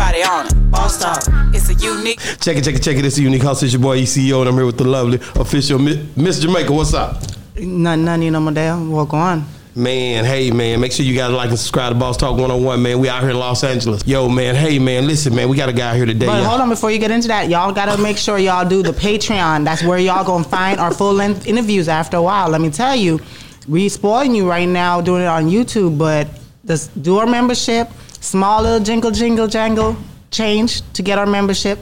everybody on it. Boss talk, it's a unique. Check it, check it, check it. It's a unique house. It's your boy ECO, and I'm here with the lovely official Miss Jamaica. What's up? Nothing, nothing, you know, Modell. Walk on. Man, hey man, make sure you guys like and subscribe to Boss Talk 101, man. We out here in Los Angeles. Yo, man, hey man, listen, man, we got a guy here today. But y'all. hold on, before you get into that, y'all gotta make sure y'all do the Patreon. That's where y'all gonna find our full length interviews after a while. Let me tell you, we spoiling you right now doing it on YouTube, but this do our membership. Small little jingle, jingle, jangle change to get our membership.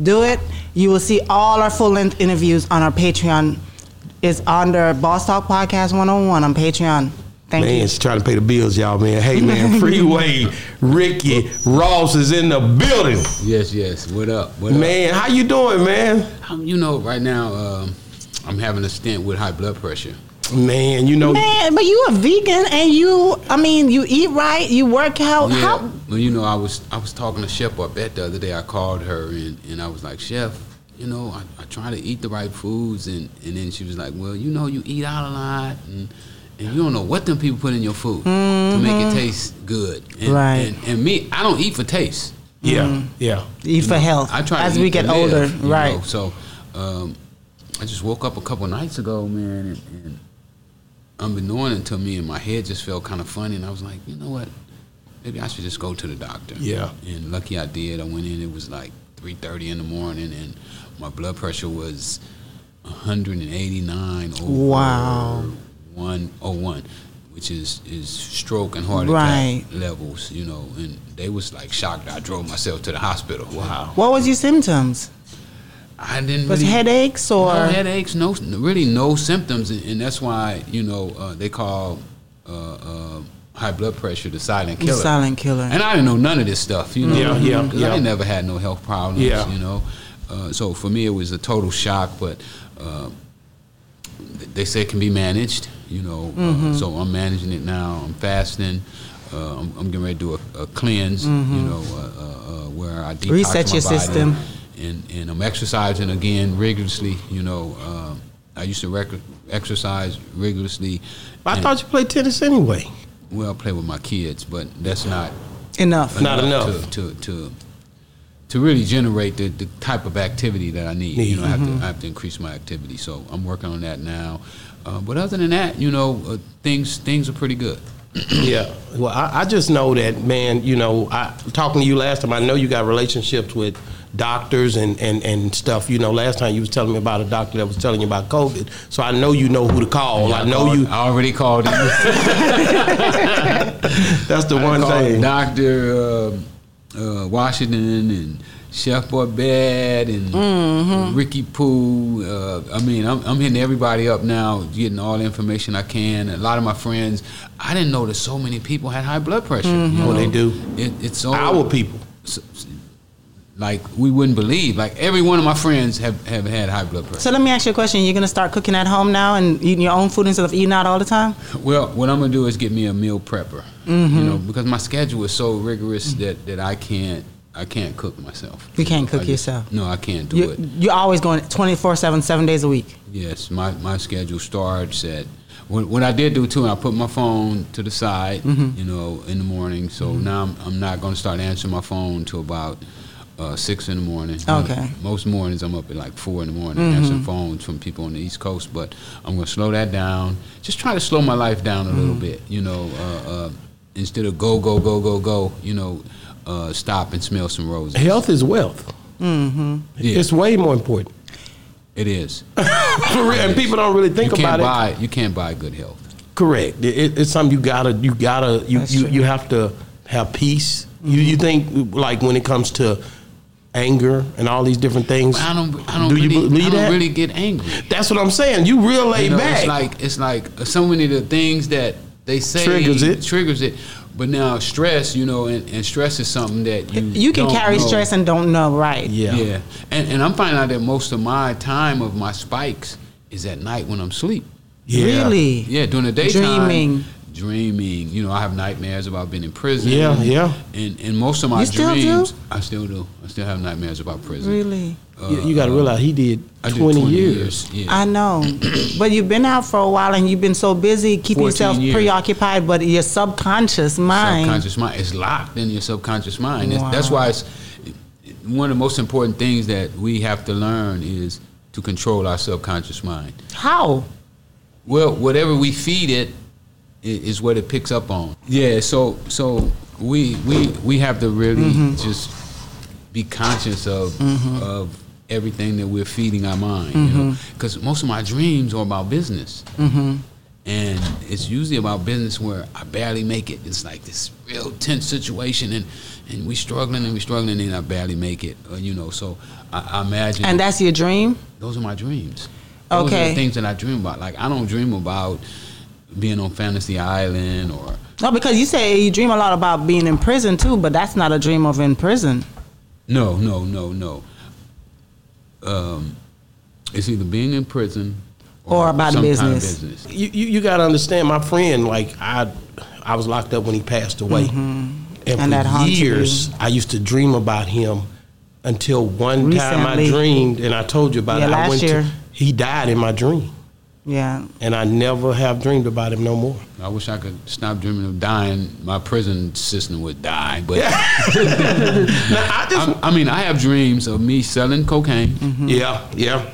Do it. You will see all our full length interviews on our Patreon. It's under Boss Talk Podcast 101 on Patreon. Thank you. Man, you. she's trying to pay the bills, y'all, man. Hey, man, Freeway, Ricky, Ross is in the building. Yes, yes. What up? What Man, how you doing, man? Um, you know, right now, um, I'm having a stint with high blood pressure. Man, you know, Man, but you a vegan and you, I mean, you eat right, you work out. Yeah. How? Well, you know, I was I was talking to Chef Barbette the other day. I called her and, and I was like, Chef, you know, I, I try to eat the right foods, and, and then she was like, Well, you know, you eat out a lot, and and you don't know what them people put in your food to make it taste good. And, Right. And, and me, I don't eat for taste. yeah, yeah. Eat for health. I try as to we get older, live, right? know. So um, I just woke up a couple nights ago, man, and, and unbeknown to me, and my head just felt kind of funny, and I was like, you know what? Maybe I should just go to the doctor. Yeah. And lucky I did. I went in. It was like three thirty in the morning, and my blood pressure was 189 over Wow. 101, which is is stroke and heart Right. attack levels. You know, and they was like shocked. I drove myself to the hospital. Wow. What was your symptoms? I didn't Was really headaches or? no headaches, no really no symptoms, and, and that's why you know uh, they call uh, uh, high blood pressure the silent The killer. silent killer. And I didn't know none of this stuff, you know. Yeah, yeah, 'cause yeah. I never had no health problems, Yeah. you know. Uh, so for me, it was a total shock, but uh, they say it can be managed, you know. Mm-hmm. Uh, so I'm managing it now. I'm fasting. Uh, I'm, I'm getting ready to do a, a cleanse, you know, uh, uh, uh, where I detox Mm-hmm. Reset my your body. system. And, and I'm exercising again rigorously, you know. Uh, I used to rec- exercise rigorously. I and- thought you played tennis anyway. well, I play with my kids, but that's not Enough. Not enough. to to to, to really generate the, the type of activity that I need. Need. You know, I have, Mm-hmm. to, I have to increase my activity. So I'm working on that now. Uh, but other than that, you know, uh, things things are pretty good. Yeah. Well, I, I just know that, man. You know, I talking to you last time. I know you got relationships with doctors and, and, and stuff. You know, last time you was telling me about a doctor that was telling you about COVID. So I know you know who to call. I know called- you. I already called him. That's the one thing. Doctor uh, uh, Washington and Chef Barbette and Mm-hmm. Ricky Pooh. Uh, I mean, I'm, I'm hitting everybody up now, getting all the information I can. A lot of my friends, I didn't know that so many people had high blood pressure. Mm-hmm. you Oh, they do. It, it's so Our people. so- like we wouldn't believe. Like every one of my friends have, have had high blood pressure. So let me ask you a question. You're gonna start cooking at home now and eating your own food instead of eating out all the time? Well, what I'm gonna do is get me a meal prepper. Mm-hmm. You know, because my schedule is so rigorous that, that I can't I can't cook myself. You can't cook I just- yourself? No, I can't do You, it. you're always going 24 7, seven days a week. Yes, my, my schedule starts at what, what I did do too. I put my phone to the side, Mm-hmm. you know, in the morning. So now I'm, I'm not going to start answering my phone till about uh, six in the morning. Okay. Mm-hmm. Most mornings I'm up at like four in the morning answering phones from people on the East Coast. But I'm going to slow that down. Just try to slow my life down a Mm-hmm. little bit. You know, uh, uh, instead of go go go go go. You know, uh, stop and smell some roses. Health is wealth. Mm-hmm. Yeah. It's way more important. It is. For and people don't really think you can't about it. you can't buy good health. Correct. It, it- it's something you gotta you gotta you you, you have to have peace. You you think like when it comes to anger and all these different things. I don't. I don't Do you really. believe I don't that? really get angry. That's what I'm saying. You real laid You know, back. It's like it's like uh, so many of the things that they say Triggers it. Triggers it. But now stress, you know, and, and stress is something that you You can don't carry know. stress and don't know, right? yeah. Yeah, and and I'm finding out that most of my time of my spikes is at night when I'm asleep. Yeah. Really? Yeah, during the daytime. Dreaming. Dreaming. You know, I have nightmares about being in prison. Yeah, yeah. And and most of my You still do? dreams, I still do. I still have nightmares about prison. Really? Uh, you, you got to uh, realize he did I did 20, years. Yeah. I know, but you've been out for a while and you've been so busy keeping yourself years. preoccupied. But your subconscious mind, subconscious mind. is locked in your subconscious mind. It's- That's why it's one of the most important things that we have to learn is to control our subconscious mind. how? Well, whatever we feed it i- is what it picks up on. Yeah, so so we we we have to really Mm-hmm. just be conscious of of everything that we're feeding our mind. Mm-hmm. Because most of my dreams are about business. And it's usually about business where I barely make it. It's like this real tense situation, and, and we struggling and we struggling, and I barely make it. Uh, you know, so I, I imagine And that's your dream. those are my dreams. Those are Okay. the things that I dream about. Like I don't dream about being on Fantasy Island or No, because you say you dream a lot about being in prison too, but that's not a dream of in prison. no, no, no, no. Um, it's either being in prison Or about some business. Kind of business. You, you, you got to understand, my friend, like, I I was locked up when he passed away. And, Mm-hmm. And that for haunted years, you. I used to dream about him until one time I dreamed, and I told you about Yeah, it. I last went year. To, he died in my dream, Yeah. and I never have dreamed about him no more. I wish I could stop dreaming of dying. My prison system would die, but Now, I just, I, I mean, I have dreams of me selling cocaine, Mm-hmm. yeah, yeah.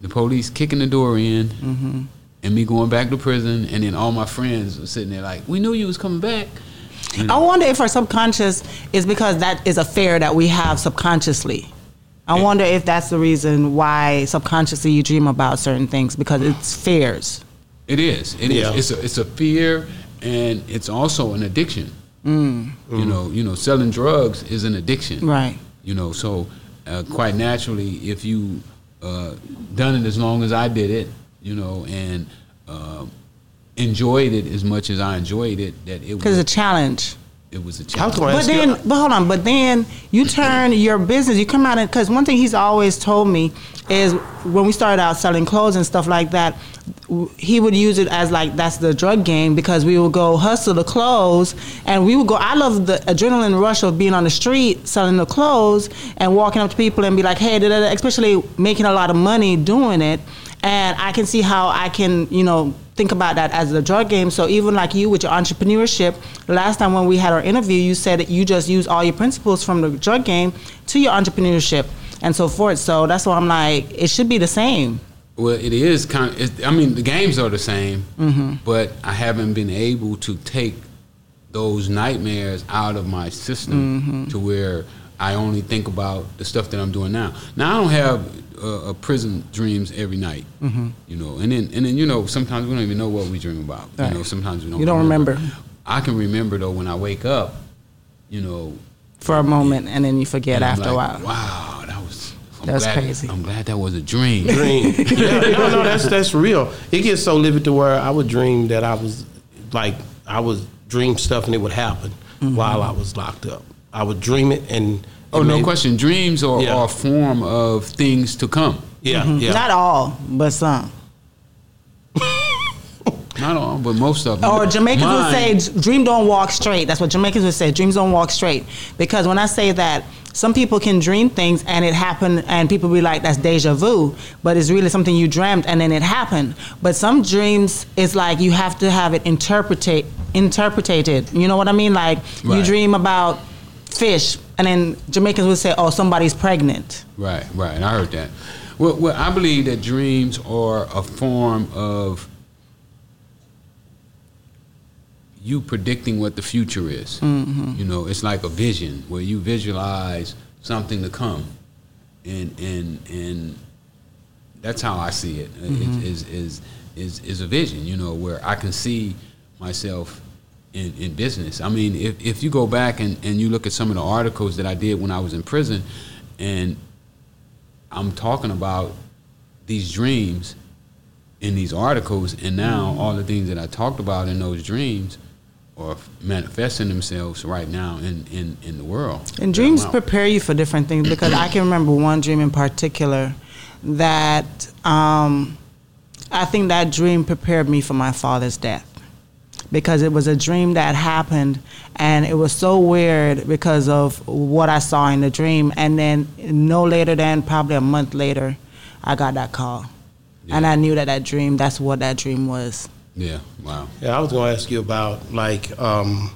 the police kicking the door in, Mm-hmm. and me going back to prison, and then all my friends were sitting there like, "We knew you was coming back." You I wonder if our subconscious is because that is a fear that we have subconsciously. I wonder if that's the reason why subconsciously you dream about certain things because it's fears. It is. It is. Yeah. It's a it's a fear, and it's also an addiction. Mm. You know, you know, selling drugs is an addiction. Right. You know, so uh, quite naturally, if you uh, done it as long as I did it, you know, and uh, enjoyed it as much as I enjoyed it, that it Because was it's a challenge. It was a was challenge. gonna But ask you- then, but hold on. But then you turn your business. You come out and because one thing he's always told me is when we started out selling clothes and stuff like that, he would use it as like that's the drug game because we would go hustle the clothes and we would go. I love the adrenaline rush of being on the street selling the clothes and walking up to people and be like, hey, da, da, da, especially making a lot of money doing it. And I can see how I can, you know, think about that as a drug game. So even like you with your entrepreneurship, last time when we had our interview, you said that you just use all your principles from the drug game to your entrepreneurship and so forth. So that's why I'm like, it should be the same. Well, it is kind of. It, I mean, the games are the same, Mm-hmm. but I haven't been able to take those nightmares out of my system Mm-hmm. to where I only think about the stuff that I'm doing now. Now I don't have uh, uh, prison dreams every night, Mm-hmm. you know, and then and then you know sometimes we don't even know what we dream about. Right. You know, sometimes we don't. You don't remember. I can remember though when I wake up, you know, For a moment, and then you forget after like, a while. Wow, that was. I'm That's glad, crazy. I'm glad that was a dream. dream. yeah, no, no, that's that's real. It gets so vivid to where I would dream that I was like I was dream stuff and it would happen while I was locked up. I would dream it and Oh, no made- question. Dreams are, Yeah. are a form of things to come. Yeah, Mhm. yeah. Not all, but some. Not all, but most of them. Or Jamaicans Mine- would say, "Dream don't walk straight." That's what Jamaicans would say. Dreams don't walk straight. Because when I say that, some people can dream things and it happened, and people be like, "That's deja vu," but it's really something you dreamt and then it happened. But some dreams, it's like you have to have it interpreted. Interpreted. You know what I mean? Like you dream about fish, and then Jamaicans would say, "Oh, somebody's pregnant." Right, right. and I heard that. Well, well, I believe that dreams are a form of you predicting what the future is. Mm-hmm. You know, it's like a vision where you visualize something to come, and and and that's how I see it. It- mm-hmm. Is is is is a vision. You know, where I can see myself in, in business. I mean, if if you go back and, and you look at some of the articles that I did when I was in prison, and I'm talking about these dreams in these articles, and now all the things that I talked about in those dreams are manifesting themselves right now in, in, in the world. And dreams Wow. prepare you for different things because I can remember one dream in particular that um, I think that dream prepared me for my father's death. Because it was a dream that happened and it was so weird because of what I saw in the dream and then no later than probably a month later I got that call. And I knew that that dream that's what that dream was. Yeah. Wow. Yeah, I was going to ask you about like um,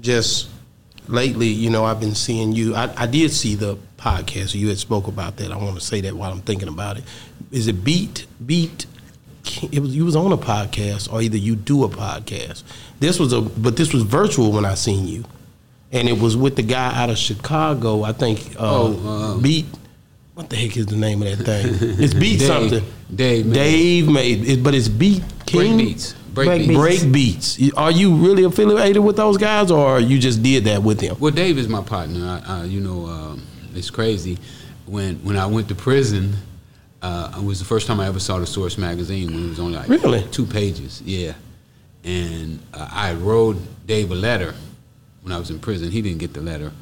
just lately. You know, I've been seeing you. I, I did see the podcast. You had spoke about that. I want to say that while I'm thinking about it. Is it Beat Beat? It was you was on a podcast, or either you do a podcast. This was a, but this was virtual when I seen you, and it was with the guy out of Chicago. I think. Uh, Oh, um, Beat. What the heck is the name of that thing? It's Beat Dave- something. Dave made- Dave made it, but it's Beat King. Break beats. Break, Break beats. beats. Break beats. Are you really affiliated with those guys, or you just did that with them? Well, Dave is my partner. I, I, you know, um, it's crazy. When when I went to prison, uh, it was the first time I ever saw the Source magazine when it was only like Really? two pages. Yeah, and uh, I wrote Dave a letter when I was in prison. He didn't get the letter,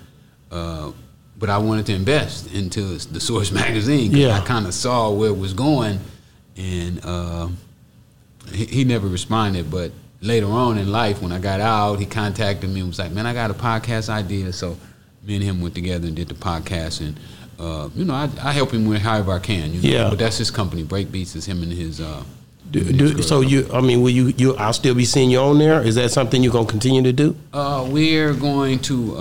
uh, but I wanted to invest into the Source magazine. Yeah. I kind of saw where it was going, and uh, he, he never responded. But later on in life, when I got out, he contacted me and was like, "Man, I got a podcast idea." So me and him went together and did the podcast, and uh, you know, I, I help him with however I can. You know? Yeah. But that's his company, Breakbeats, is him and his. Uh, Do, him and do, so you, I mean, will you, you? I'll still be seeing you on there. Is that something you're gonna continue to do? Uh, we're going to. Uh,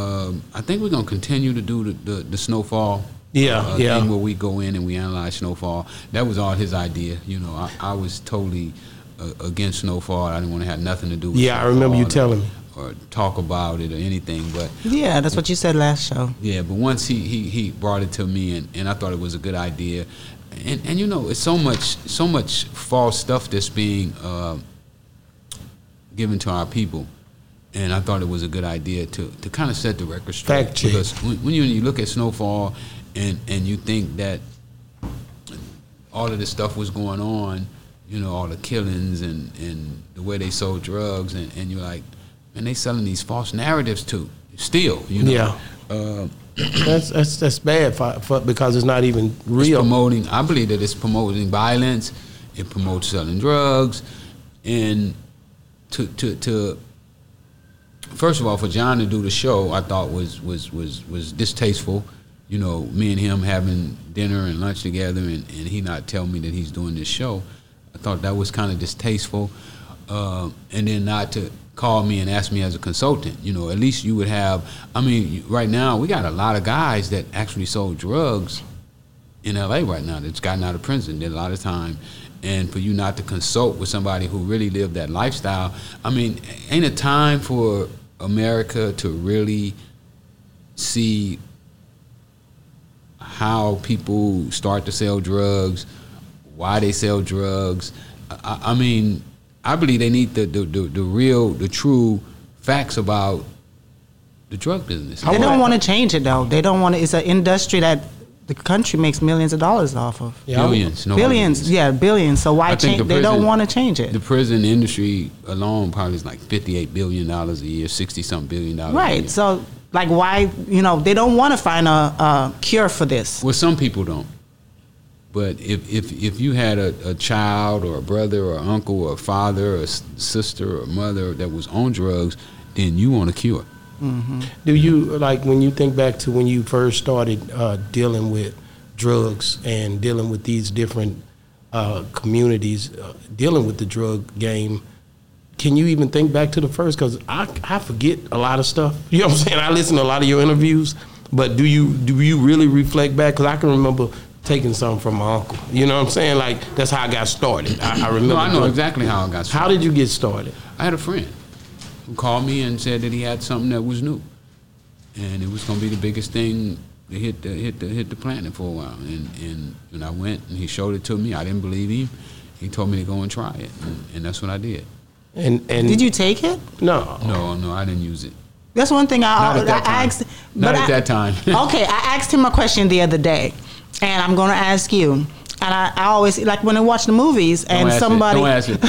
uh, I think we're going to continue to do the, the, the snowfall. Yeah, uh, yeah. Thing where we go in and we analyze snowfall. That was all his idea. You know, I, I was totally uh, against snowfall. I didn't want to have nothing to do. with Yeah, I remember you telling me. Or talk about it or anything, but Yeah, that's what you said last show. yeah, but once he, he, he brought it to me and, and I thought it was a good idea. And and you know, it's so much so much false stuff that's being uh, given to our people. And I thought it was a good idea to, to kind of set the record straight. Fact. Because when, when you, you look at Snowfall and, and you think that all of this stuff was going on, you know, all the killings and, and the way they sold drugs, and, and you're like, man, they selling these false narratives too, still, you know. Yeah. Uh, That's that's that's bad for, for because it's not even it's real. promoting. I believe that it's promoting violence. It promotes selling drugs, and to to to. First of all, for John to do the show, I thought was was was was distasteful. You know, me and him having dinner and lunch together, and, and he not tell me that he's doing this show. I thought that was kind of distasteful. Uh, and then not to call me and ask me as a consultant. You know, at least you would have. I mean, right now we got a lot of guys that actually sold drugs in LA right now that's gotten out of prison, did a lot of time. And for you not to consult with somebody who really lived that lifestyle, I mean, ain't it time for America to really see how people start to sell drugs, why they sell drugs? I, I mean, I believe they need the, the, the, the real, the true facts about the drug business. They don't want to change it though. They don't want to. It's an industry that the country makes millions of dollars off of. Yeah, billions, no billions, millions. yeah, billions. So why change? the They don't want to change it. The prison industry alone probably is like fifty-eight billion dollars a year, sixty-something billion dollars. A Right. year. So, like, why? You know, they don't want to find a, a cure for this. Well, some people don't. But if if if you had a, a child or a brother or uncle or a father or sister or mother that was on drugs, then you want a cure. Do you like when you think back to when you first started uh, dealing with drugs and dealing with these different uh, communities, uh, dealing with the drug game? Can you even think back to the first? Because I, I forget a lot of stuff. You know what I'm saying? I listen to a lot of your interviews, but do you do you really reflect back? Because I can remember taking something from my uncle. You know what I'm saying? Like that's how I got started. I, I remember. No, I know doing- exactly how I got started. How did you get started? I had a friend who called me and said that he had something that was new, and it was going to be the biggest thing to hit the hit the hit the planet for a while. And and when I went and he showed it to me, I didn't believe him. He told me to go and try it, and, and that's what I did. And and Did you take it? No. No, no, I didn't use it. That's one thing I, Not at that I time. asked. Not but at I- that time. okay, I asked him a question the other day, and I'm going to ask you. And I, I always like when I watch the movies and Don't ask it. somebody. Don't ask it.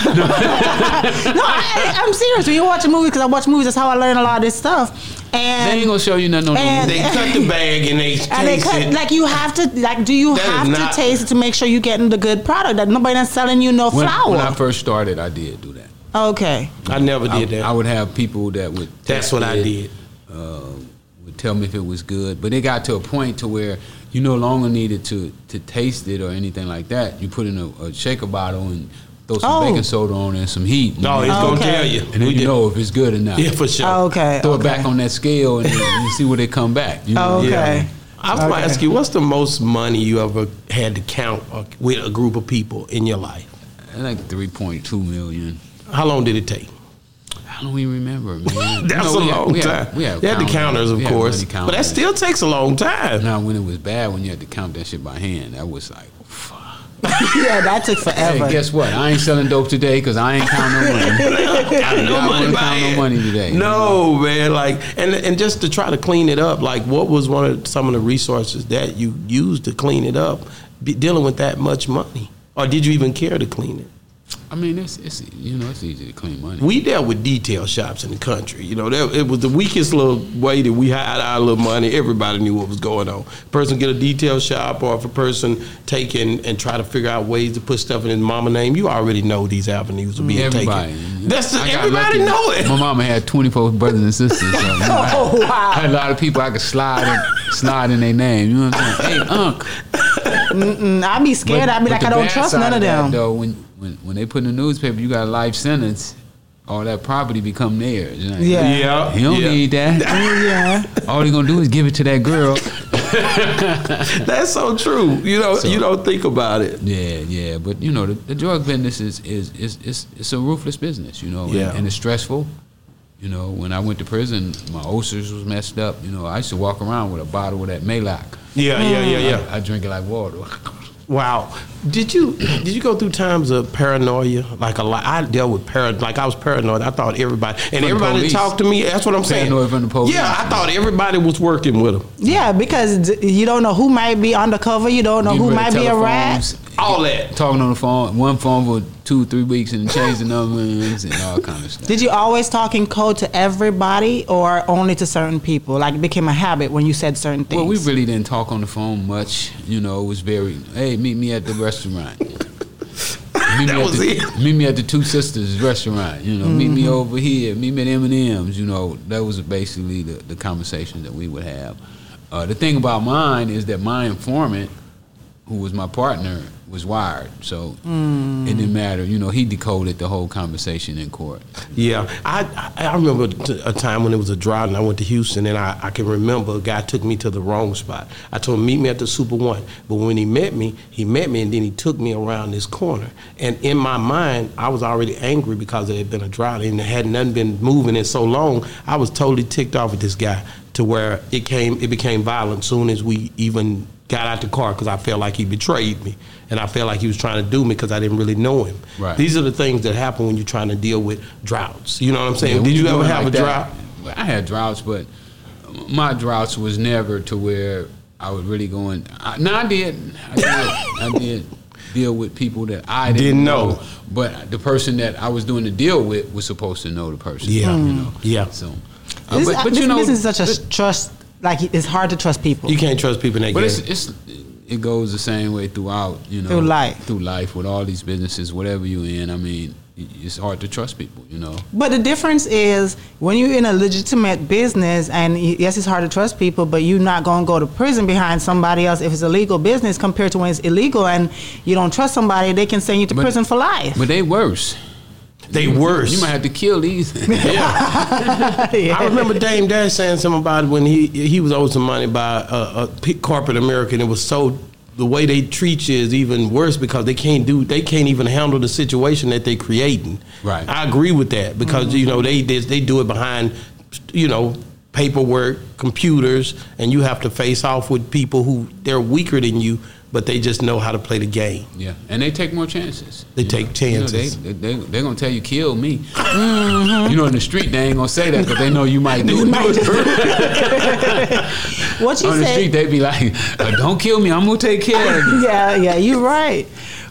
no, I, I'm serious. When you watch a movie, because I watch movies, that's how I learn a lot of this stuff. And they ain't gonna show you nothing on the And- movie. They cut the bag and they and they taste cut, it. like you have to like do you That is have not- to taste it to make sure you're getting the good product that nobody that's selling you no When, flour. when I first started, I did do that. Okay. I never I, did that. I would have people that would. That's test what I did. Uh, would tell me if it was good, but it got to a point to where you no longer needed to to taste it or anything like that. You put in a, a shaker bottle and throw some Oh. baking soda on it and some heat. no, and, it's Okay. gonna tell you. and then We you did- know if it's good or not. Yeah, for sure. Okay. Throw okay. it back on that scale and, and see where they come back. You know? Oh, okay. Yeah. I was gonna ask you, what's the most money you ever had to count uh, with a group of people in your life? I think three point two million. How long did it take? I don't even remember, man. That's You know, a we had- long we had- time. we had they had the counters, of We course, money but that still takes a long time. Now, when it was bad, when you had to count that shit by hand, that was like, fuck. yeah, that took forever. Hey, guess what? I ain't selling dope today because I ain't counting no money. Got no I money wouldn't count no money today. No, man. Like, and and just to try to clean it up, like, what was one of some of the resources that you used to clean it up, be, dealing with that much money, or did you even care to clean it? I mean, it's, it's you know, it's easy to clean money. We dealt with detail shops in the country. You know, that, it was the weakest little way that we had our little money. Everybody knew what was going on. A person get a detail shop, or if a person take in and try to figure out ways to put stuff in his mama name, you already know these avenues will be Everybody. taken. That's the, I got everybody know it. My mama had 24 brothers and sisters. So, you know, Oh, wow. I had a lot of people I could slide in, slide in their name. You know what I'm saying? Hey, Unc. Mm, I'd be scared. I'd be like, I don't trust none of that, them. Though, when, when when they put in the newspaper, you got a life sentence. All that property become theirs. You know? Yeah. Yeah, He don't yeah. need that. Oh, yeah. All he gonna do is give it to that girl. That's so true. You know, So- you don't think about it. Yeah, yeah, but you know the, the drug business is is is is it's a ruthless business, you know, and- Yeah. and, it's stressful. You know, when I went to prison, my ulcers was messed up. You know, I used to walk around with a bottle of that Maalox. Yeah, yeah, yeah, yeah. I, I drink it like water. Wow. Did you did you go through times of paranoia? Like a lot. I dealt with paranoia. Like I was paranoid. I thought everybody and the everybody talked to me. That's what I'm saying. Paranoid from the police. Yeah, I thought everybody was working with them. Yeah, because you don't know who might be undercover. You don't know Getting who might be a rat. Telephones, All that. Talking on the phone, one phone for two, three weeks, and then change the numbers and all kind of stuff. Did you always talk in code to everybody or only to certain people? Like it became a habit when you said certain things. Well, we really didn't talk on the phone much. You know, it was very, hey, meet me at the restaurant. Meet me, That at was the, it. meet me at the Two Sisters restaurant. You know, meet Mm-hmm. me over here. Meet me at M&M's. You know, that was basically the, the conversation that we would have. Uh, the thing about mine is that my informant, who was my partner, was wired. So Mm. it didn't matter. You know, he decoded the whole conversation in court. Yeah, I I I remember a time when it was a drought and I went to Houston and I, I can remember a guy took me to the wrong spot. I told him meet me at the Super One, but when he met me, he met me and then he took me around this corner. And in my mind, I was already angry because it had been a drought and it had nothing been moving in so long. I was totally ticked off at this guy to where it came it became violent soon as we even got out the car because I felt like he betrayed me and I felt like he was trying to do me because I didn't really know him. Right. These are the things that happen when you're trying to deal with droughts. You know what I'm saying? Yeah, Did you ever have like a that. drought? Well, I had droughts, but my droughts was never to where I was really going. in. I, no, I did. I did. I did deal with people that I didn't, Didn't know. but the person that I was doing the deal with was supposed to know the person. Yeah. you know. Yeah. So, uh, this, but, but this you know, business is such a but- trust. Like it's hard to trust people. You can't trust people in that But game. it's, it's it goes the same way throughout, you know, Through life. through life with all these businesses, whatever you in. I mean, it's hard to trust people, you know. But the difference is when you're in a legitimate business, and yes, it's hard to trust people, but you're not going to go to prison behind somebody else if it's a legal business compared to when it's illegal and you don't trust somebody, they can send you to But- prison for life. But they worse. They worse. You might have to kill these. I remember Dame Dash saying something about it when he he was owed some money by a corporate American. It was so the way they treat you is even worse because they can't do they can't even handle the situation that they're creating. Right. I agree with that because you know they, they they do it behind you know paperwork, computers, and you have to face off with people who they're weaker than you, but they just know how to play the game. Yeah, and they take more chances. They You take know, chances. You know, they, they, they're going to tell you, kill me. You know, in the street, they ain't going to say that because they know you might do it. what you say? On the said, street, they be like, uh, don't kill me. I'm going to take care of you. yeah, yeah, you're right.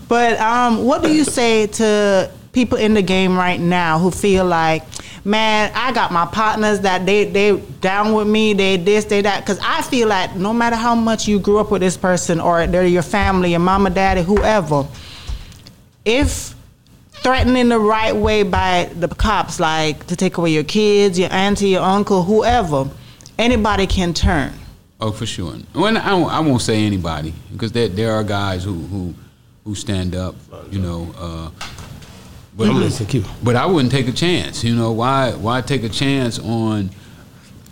But um, what do you say to people in the game right now who feel like, man, I got my partners that they they down with me, they this, they that? Because I feel like no matter how much you grew up with this person or they're your family, your mama, daddy, whoever, if threatening the right way by the cops, like to take away your kids, your auntie, your uncle, whoever, anybody can turn. Oh, for sure. Well, I won't, I won't say anybody because there there are guys who who who stand up. You know. Uh, but, I'm but I wouldn't take a chance. You know why? Why take a chance on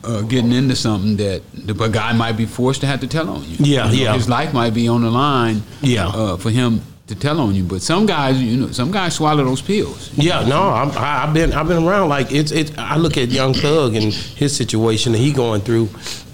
uh, getting into something that the a guy might be forced to have to tell on you? Yeah, You know, yeah. His life might be on the line. Yeah. Uh, for him to tell on you, but some guys, you know, some guys swallow those pills. Yeah, no, I'm, I, I've been I've been around. Like it's it's. I look at Young Thug and his situation that he going through.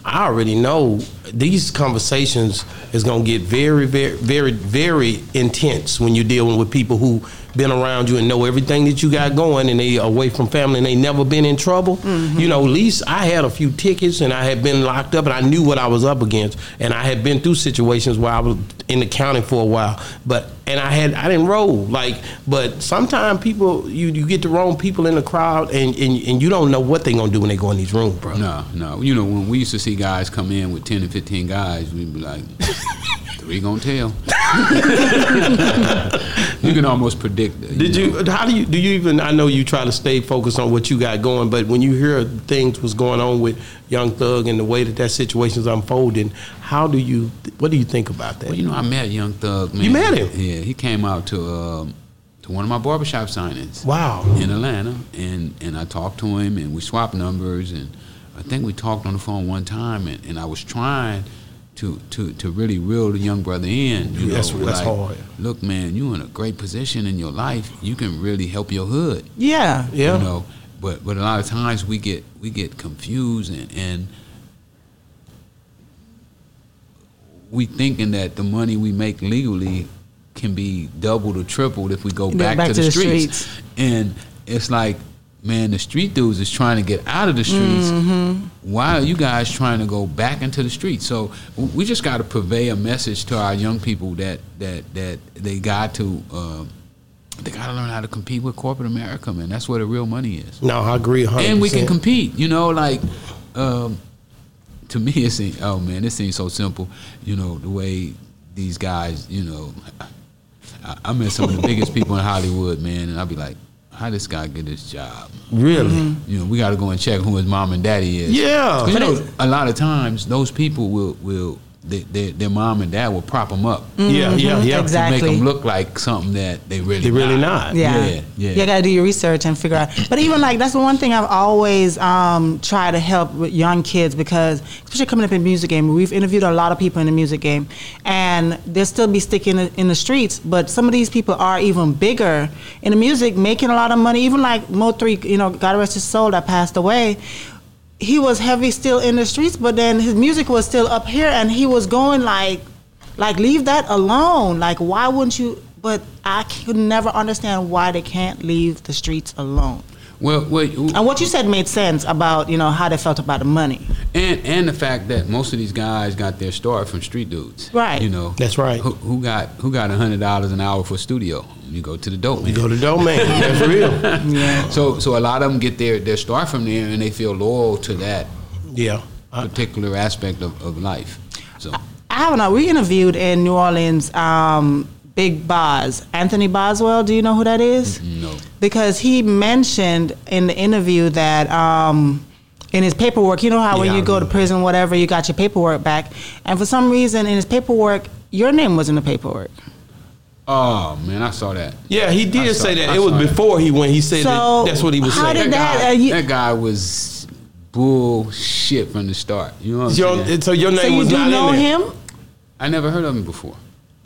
I already know these conversations is gonna get very very very very intense when you're dealing with people who been around you and know everything that you got going and they away from family and they never been in trouble. You know, at least I had a few tickets and I had been locked up and I knew what I was up against and I had been through situations where I was in the county for a while. But and I had I didn't roll like but sometimes people you, you get the wrong people in the crowd and, and, and you don't know what they're gonna do when they go in these rooms, bro. No, no. You know, when we used to see guys come in with 10 and 15 guys, we'd be like, three gonna tell. you can almost predict it. Did know. you? How do you? Do you even? I know you try to stay focused on what you got going, but when you hear things was going on with Young Thug and the way that that situation's unfolding, how do you? What do you think about that? Well, you know, I met Young Thug, man. You met him? Yeah, he came out to um, to one of my barbershop signings wow. in Atlanta, and, and I talked to him, and we swapped numbers, and I think we talked on the phone one time, and, and I was trying to, to, to really reel the young brother in. You That's- know, that's like, hard. Look, man, you're in a great position in your life. You can really help your hood. Yeah. Yeah. You know, but but a lot of times we get we get confused and, and we thinking that the money we make legally can be doubled or tripled if we go Go back, back to, to the, the streets. streets. And it's like, man, the street dudes is trying to get out of the streets. Mm-hmm. Why are you guys trying to go back into the streets? So we just got to purvey a message to our young people that that that they got to. Um, they got to learn how to compete with corporate America, man. That's where the real money is No, I agree. 100%. and we can compete. You know, like um, to me, it seems. Oh man, it seems so simple. You know, the way these guys. You know, I, I met some of the biggest people in Hollywood, man, and I'll be like, how this guy get this job? Really? You know, we got to go and check who his mom and daddy is. Yeah. 'Cause, you know, a lot of times those people will will. They, they, their mom and dad will prop them up Yeah, yeah, yeah. Exactly. to make them look like something that they really They really not. Yeah. Yeah, yeah. You gotta do your research and figure out. But even like that's the one thing I've always um, tried to help with young kids because, especially coming up in the music game, we've interviewed a lot of people in the music game, and they'll still be sticking in, in the streets. But some of these people are even bigger in the music, making a lot of money. Even like Mo Three, you know, God rest his soul, that passed away he was heavy still in the streets, but then his music was still up here, and he was going like, like leave that alone. Like why wouldn't you? But I could never understand why they can't leave the streets alone. Well, well And what you said made sense about you know how they felt about the money. And and the fact that most of these guys got their start from street dudes. Right. You know. That's right. Who, who got who got hundred dollars an hour for studio? You go to the dope man. You go to the domain. That's real. Yeah. so so a lot of them get their, their start from there and they feel loyal to that Yeah. Particular aspect of, of life. So I don't know. We interviewed in New Orleans. Um, Big Boz, Anthony Boswell. Do you know who that is? no. because he mentioned in the interview that um, in his paperwork, you know how when Yeah, I you go to remember. prison, whatever, you got your paperwork back, and for some reason in his paperwork, your name was in the paperwork. Oh man, I saw that. Yeah, he did saw- say that. I it was saw that. before he went. He said So, that that's what he was how saying. did That that- guy, uh, you- that guy was bullshit from the start. You know what I'm Your- saying? so your name So you was do not know there. him? I never heard of him before.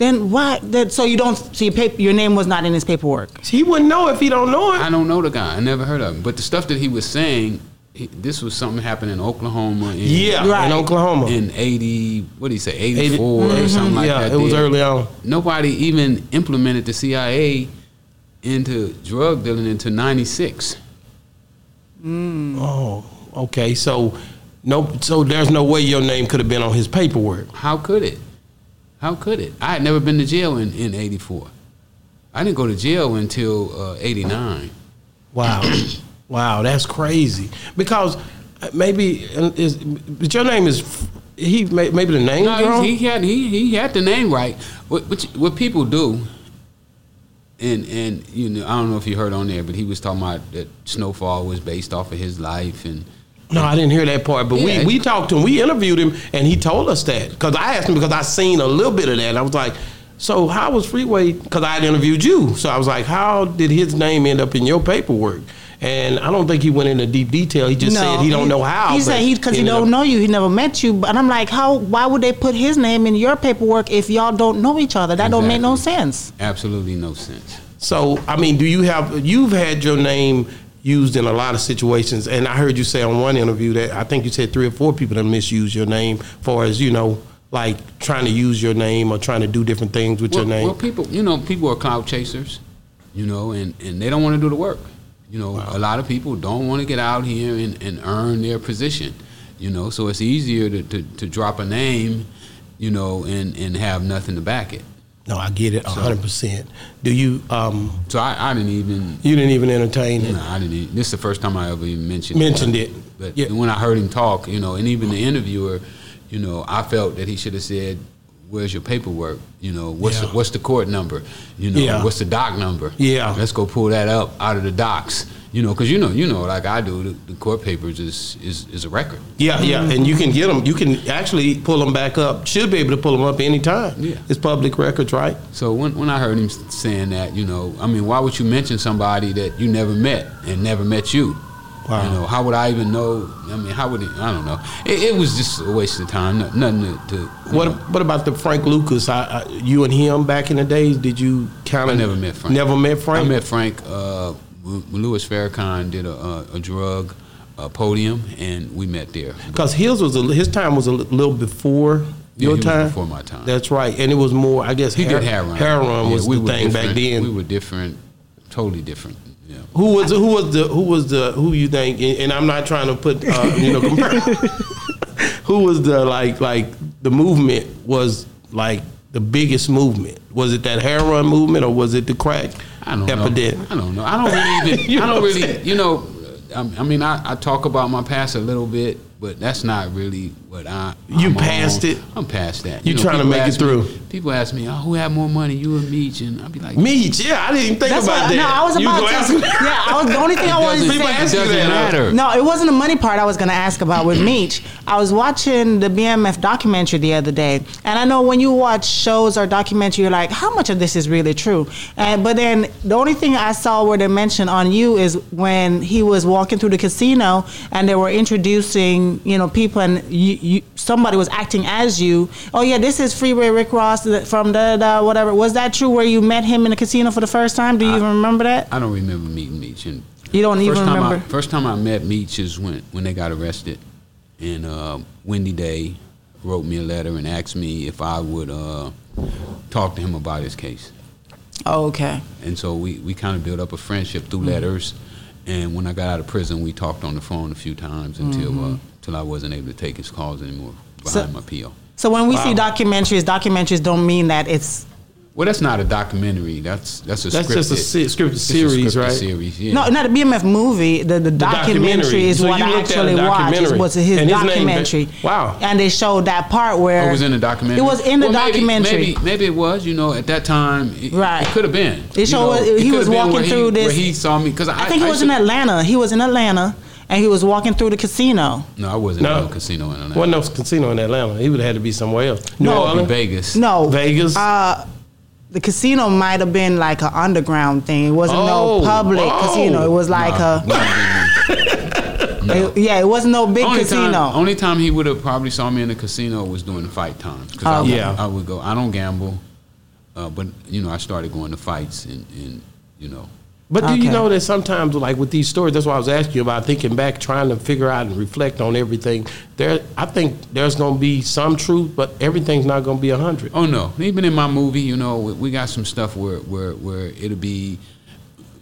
Then why? That so you don't? So your paper, your name was not in his paperwork. He wouldn't know if he don't know it. I don't know the guy. I never heard of him. But the stuff that he was saying, he, this was something happened in Oklahoma. In, yeah, Right. in Oklahoma. in 80, what did he say, 84 or Mm-hmm. something like yeah, that. Yeah, it was there. early on. Nobody even implemented the CIA into drug dealing into 96. Oh, okay. So no, so there's no way your name could have been on his paperwork. How could it? How could it? I had never been to jail in, in 84. I didn't go to jail until uh, 89. Wow, wow, that's crazy. Because uh, maybe uh, is but your name is he maybe the name No, wrong. he, he had he, he had the name right. What what, what people do, and and you know, I don't know if you heard on there, but he was talking about that Snowfall was based off of his life, and No, I didn't hear that part. But Yeah. we, we talked to him. We interviewed him, and he told us that. Because I asked him because I seen a little bit of that. And I was like, so how was Freeway? Because I had interviewed you. So I was like, how did his name end up in your paperwork? And I don't think he went into deep detail. He just said he don't know how. He said he because he don't up- know you. He never met you. But I'm like, how? Why would they put his name in your paperwork if y'all don't know each other? That don't make no sense. absolutely no sense. So I mean, do you have you've had your name used in a lot of situations, and I heard you say on one interview that I think you said three or four people that misuse your name, far as you know, like trying to use your name or trying to do different things with Well, your name. well, people, you know, people are cloud chasers, you know, and, and they don't want to do the work. You know, a lot of people don't want to get out here and, and earn their position, you know, so it's easier to, to, to drop a name, you know, and, and have nothing to back it. No, I get it, hundred percent. Do you? um So I, I didn't even, You didn't even entertain it. no, I didn't even, this is the first time I ever even mentioned Mentioned But- it. But Yeah. when I heard him talk, you know, and even the interviewer, you know, I felt that he should have said, "Where's your paperwork? You know, what's Yeah. the, what's the court number? You know, Yeah. what's the doc number? Yeah. let's go pull that up out of the docs. You know, because you know, you know, like I do, the, the court papers is is is a record. Yeah, yeah, and you can get them. You can actually pull them back up. Should be able to pull them up anytime. Yeah. it's public records, right? So when when I heard him saying that, you know, I mean, why would you mention somebody that you never met and never met you? Wow. You know, how would I even know? I mean, how would it? I don't know. It, it was just a waste of time. no- Nothing to. to What know. What about the Frank Lucas? I, I, you and him back in the days? Did you kind I of never met Frank. Never met Frank. I met Frank uh, when Louis Farrakhan did a, a, a drug uh, podium, and we met there. because his was a, his time was a little before Yeah, your time. before my time. That's right, and it was more. I guess He hair- did heroin. Heroin Yeah, was we the thing back then. We were different, totally different. Yeah. who was who was the who was the who you think? And and I'm not trying to put uh, you know compare. who was the like like the movement was like the biggest movement? Was it that heroin movement or was it the crack I don't epidemic? know. I don't know. I don't really even. You I know don't really. You know, I, I mean, I, I talk about my past a little bit, but that's not really what I. You I'm past on. it? I'm past that. You trying to make it ask me- through. people ask me, "Oh, who had more money, you or Meech?" And I'd be like, "Meech." yeah, I didn't even think That's about what, that. no, I was You about gonna ask me- Yeah, I was the only thing I wanted to People say. ask you doesn't that, matter. No, it wasn't the money part I was going to ask about with Meech. I was watching the BMF documentary the other day, and I know when you watch shows or documentary, you're like, how much of this is really true? And but then the only thing I saw where they mentioned on you is when he was walking through the casino and they were introducing, you know, people, and you, you somebody was acting as you. Oh yeah, this is Freeway Rick Ross from da da whatever. Was that true? Where you met him in the casino for the first time? Do you even remember that? I don't remember meeting Meech. And You don't even remember. I, first time I met Meech is when when they got arrested, and uh, Wendy Day wrote me a letter and asked me if I would uh, talk to him about his case. Oh, okay. And so we, we kind of built up a friendship through letters. And when I got out of prison, we talked on the phone a few times until uh, till I wasn't able to take his calls anymore behind So- my PO. So when we Wow. see documentaries, documentaries don't mean that it's Well, that's not a documentary. That's that's a That's scripted, just a se- scripted it's a series, scripted right? Series, yeah. no, not a BMF movie. The the, documentary, documentary. is So what I looked at a actually watched. documentary. It was his And his name- documentary. wow. And they showed that part where Oh, it was in the documentary. It was in the Well, maybe- documentary. Maybe, maybe it was. You know, at that time, it, Right. It could have been. It showed- know, he was walking where he- through this- Where he saw me because I, I think he was in Atlanta. He was in Atlanta, and he was walking through the casino. No, I wasn't No. in no casino in Atlanta. Wasn't no casino in Atlanta. He would have had to be somewhere else. New No. in Orleans? Vegas. No, Vegas? Uh, the casino might have been like an underground thing. It wasn't Oh, no public oh. casino. It was like Nah, a nah, no. it- yeah. It wasn't no big only casino. Time, only time he would have probably saw me in the casino was during the fight time. 'Cause I, Oh, would, Yeah. I would go. I don't gamble, uh, but you know, I started going to fights and, and you know, But do you know that sometimes, like with these stories, that's why I was asking you about thinking back, trying to figure out and reflect on everything. There, I think there's going to be some truth, but everything's not going to be a hundred. Oh no! Even in my movie, you know, we- we got some stuff where where where it'll be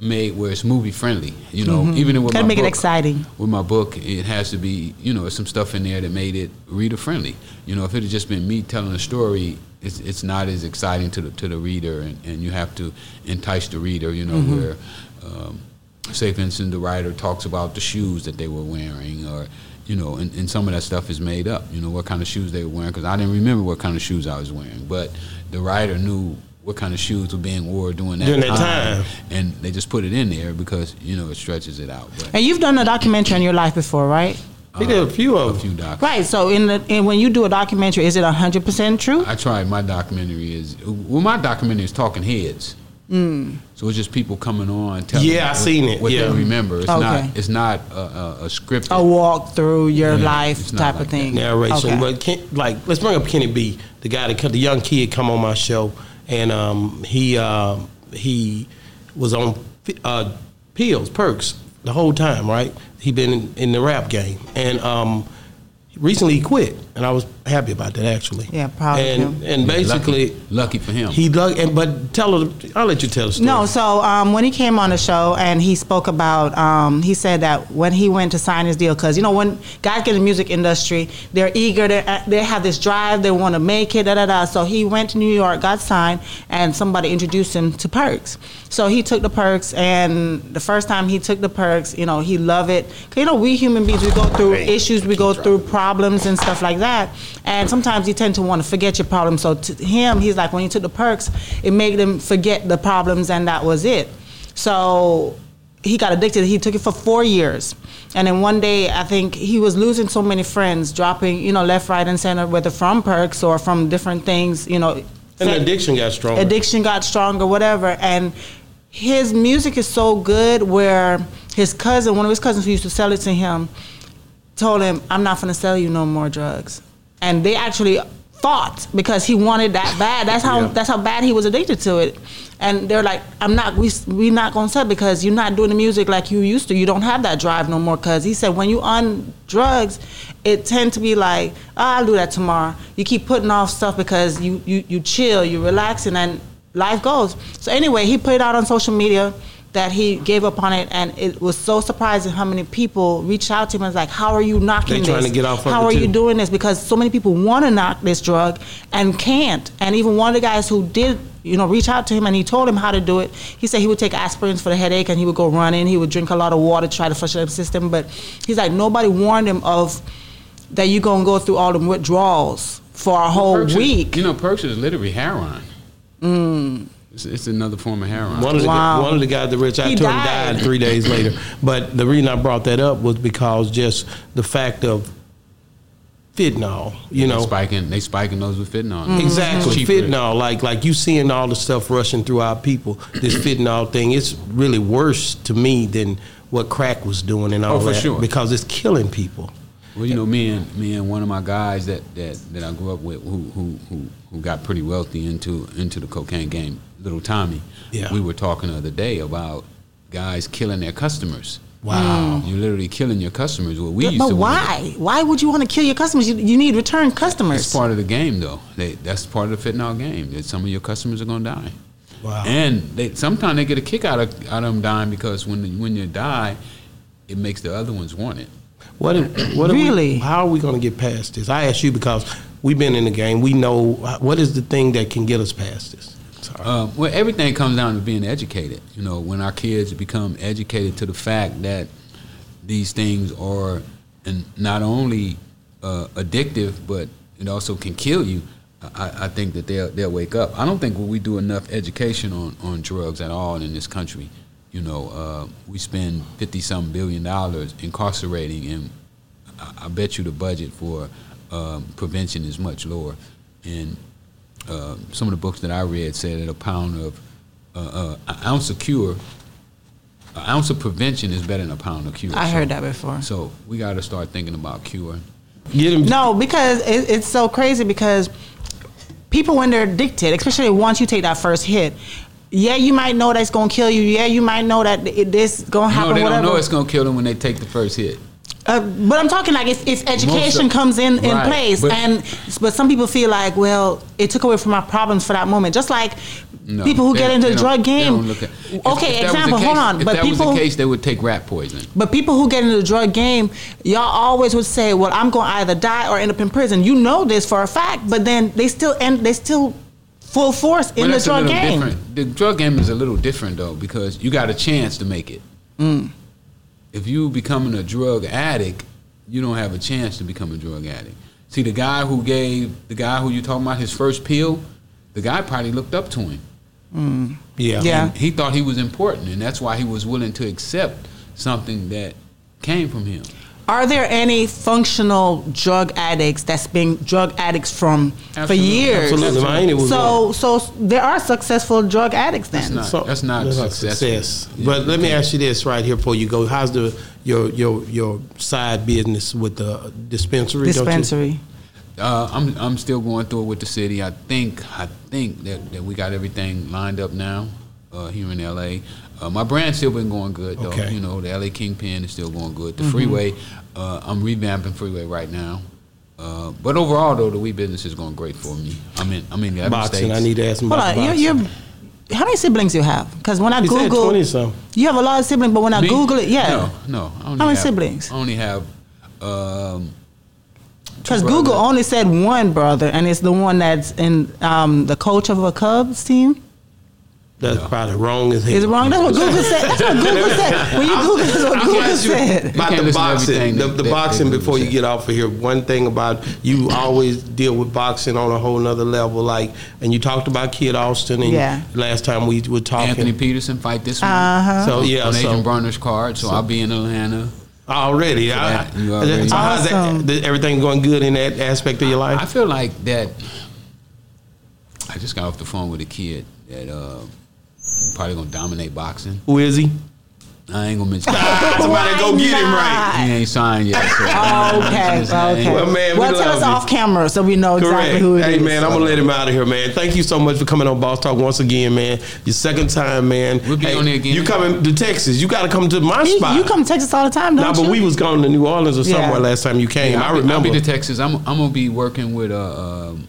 made where it's movie friendly. You know, even with Gotta my make it book, exciting. With my book, it has to be you know, some stuff in there that made it reader friendly. You know, if it had just been me telling a story, it's it's not as exciting to the to the reader, and, and you have to entice the reader. You know, where. Um, say for instance the writer talks about the shoes that they were wearing or you know and, and some of that stuff is made up you know what kind of shoes they were wearing because i didn't remember what kind of shoes i was wearing but the writer knew what kind of shoes were being worn during that, During that time. time. and they just put it in there because you know it stretches it out. But And you've done a documentary on your life before, right? He did a few of a of few them. docs. Right. So in the in, when you do a documentary, is it hundred percent true? I tried my documentary is well my documentary is talking heads. Mm. So it's just people coming on telling Yeah, I what, seen it, what yeah. they remember. It's Okay. not it's not a, a, a script. A walk through your Yeah, life type like of thing. narration. Okay. But Ken, like, let's bring up Kenny B, the guy that come- the young kid come on my show, and um, he um he was on uh, pills, perks the whole time, right? He been in, in the rap game, and um, recently he quit, and I was happy about that actually. Yeah, proud of and, him. And basically, lucky, lucky for him. he dug. And but tell her, I'll let you tell the story. No, so um, when he came on the show and he spoke about, um, he said that when he went to sign his deal, because you know when guys get in the music industry, they're eager, they they have this drive, they want to make it, da da da. So he went to New York, got signed, and somebody introduced him to Perks. So he took the Perks, and the first time he took the Perks, you know, he loved it. 'Cause, you know, we human beings, we go through issues, we go through problems and stuff like that, and sometimes you tend to want to forget your problems. So to him, he's like, when he took the Perks, it made him forget the problems, and that was it. So he got addicted. He took it for four years. And then one day, I think he was losing so many friends, dropping, you know, left, right, and center, whether from perks or from different things, you know. and addiction got stronger. Addiction got stronger, whatever. And his music is so good where his cousin, one of his cousins who used to sell it to him, told him, I'm not going to sell you no more drugs. And they actually fought because he wanted that bad. That's how Yeah. that's how bad he was addicted to it. And they're like, I'm not we we not gonna sell because you're not doing the music like you used to. You don't have that drive no more. Cause he said when you on drugs, it tend to be like, oh, I'll do that tomorrow. You keep putting off stuff because you you you chill, you relaxing, and life goes. So anyway, he put it out on social media that he gave up on it, and it was so surprising how many people reached out to him and was like, "How are you knocking They this? trying to get off of How it, are you too." doing this?" Because so many people want to knock this drug and can't. And even one of the guys who did, you know, reach out to him and he told him how to do it. He said he would take aspirins for the headache and he would go running. He would drink a lot of water try to flush out the system. But he's like, nobody warned him of that you're gonna go through all the withdrawals for a whole Perks is- week. you know, perks is literally heroin. Mm. It's, it's another form of heroin. One of the Wow. one of the guys that reached out He to him died. died three days later. But the reason I brought that up was because just the fact of fentanyl. You They know, spiking, they spiking those with fentanyl. Mm-hmm. Exactly, Cheaper. fentanyl. Like like you seeing all the stuff rushing through our people. This fentanyl thing, it's really worse to me than what crack was doing and all Oh, for that sure. because it's killing people. Well, you know, me and me and one of my guys that, that, that I grew up with, who, who who who got pretty wealthy into into the cocaine game, little Tommy. Yeah. We were talking the other day about guys killing their customers. Wow. Mm. You're literally killing your customers. What we But, used but to why? Why would you want to kill your customers? You, you need return customers. It's part of the game, though. They, that's part of the fentanyl game. That some of your customers are gonna die. Wow. And they sometimes they get a kick out of out of them dying because when when you die, it makes the other ones want it. What? if- What? Really? we, how are we going to get past this? I ask you because we've been in the game. We know what is the thing that can get us past this. Um, well, everything comes down to being educated. You know, when our kids become educated to the fact that these things are and not only uh, addictive, but it also can kill you. I, I think that they'll they'll wake up. I don't think we do enough education on, on drugs at all in this country. You know, uh, we spend fifty some billion dollars incarcerating, and I, I bet you the budget for um, prevention is much lower. And uh, some of the books that I read said that a pound of uh, uh, an ounce of cure, an ounce of prevention is better than a pound of cure. I So- heard that before. So we got to start thinking about cure. Get him. No, because it, it's so crazy because people when they're addicted, especially once you take that first hit, yeah, you might know that's gonna kill you. Yeah, you might know that it, this gonna happen. No, they whatever. don't know it's gonna kill them when they take the first hit. Uh, but I'm talking like if, if education of- comes in in Right, place, but- and but some people feel like, well, it took away from my problems for that moment. Just like No, people who get into the drug game. at- if- okay, if that was the example. case- hold on, but that people. case, they would take rat poison. But people who get into the drug game, y'all always would say, "Well, I'm going to either die or end up in prison." You know this for a fact, but then they still end. They still full force in the drug game. different. The drug game is a little different though because you got a chance to make it. Mm. If you becoming a drug addict, you don't have a chance to become a drug addict. See, the guy who gave the guy who you talking about his first pill, the guy probably looked up to him. Mm. Yeah. Yeah. he thought he was important, and that's why he was willing to accept something that came from him. Are there any functional drug addicts that's been drug addicts from for years? Absolutely. Mine So, so there are successful drug addicts then. That's not- that's not successful. success. Yeah. But let me ask you this right here before you go. How's the your your your side business with the dispensary? Dispensary. Uh, I'm I'm still going through it with the city. I think I think that, that we got everything lined up now uh, here in LA. Uh, my brand's still been going good though. Okay. You know, the LA Kingpin is still going good. The Freeway, uh, I'm revamping Freeway right now. Uh, but overall though, the weed business is going great for me. I'm in I'm in the Boxing. States. I need to ask him Hold about on, you're, you're how many siblings you have? Because when I he said Google, twenty some. you have a lot of siblings, but when I Google it, yeah, No, no. I only How many have- siblings? I only have. Um, because Google only said one brother, and it's the one that's in um, the coach of a Cubs team. That's No. probably wrong as hell. Is it wrong? That's what Google said. That's what Google said. When you Google, that's what Google you- said. About the boxing, the, the that- boxing. that Before you Google get off of here, one thing about you always deal with boxing on a whole nother level. Like, and you talked about Kid Austin, and Yeah. last time we were talking. Anthony Peterson fight this week. Uh-huh. So yeah, on so Adrien Broner's card, so, I'll be in Atlanta. already, I, Yeah, you already- so how's that? Everything going good in that aspect of your life? I feel like that. I just got off the phone with a kid that uh, probably gonna dominate boxing. Who is he? I ain't gonna mention. Somebody go get him right. he ain't signed yet. So Oh, okay, okay. Well, man, we well, tell us you. off camera so we know exactly who it is. hey man, I'm gonna let him out of here, man. Thank you so much for coming on Boss Talk once again, man. Your second time, man. We'll be Hey, on there again. You coming to Texas? You got to come to my You, spot. you come to Texas all the time, Nah, don't but you? we was going to New Orleans or Yeah. somewhere last time you came. Yeah, I I'll be- remember. I'll be to Texas. I'm I'm gonna be working with uh, um,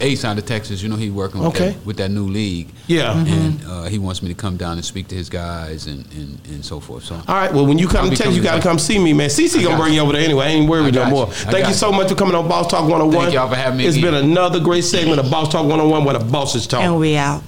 Ace out of Texas. You know, he's working with, Okay. that, with that new league. Yeah. Mhm. and uh, he wants me to come down and speak to his guys and and, and so forth. So All right. Well, when you come I'll to Texas, you got to to come see me, man. CC gonna bring you you. over there anyway. I ain't I worried no more. you. Thank you so you. much for coming on Boss Talk 101. Thank y'all for having me It's again. been another great segment of Boss Talk 101 where the bosses talk. and we out.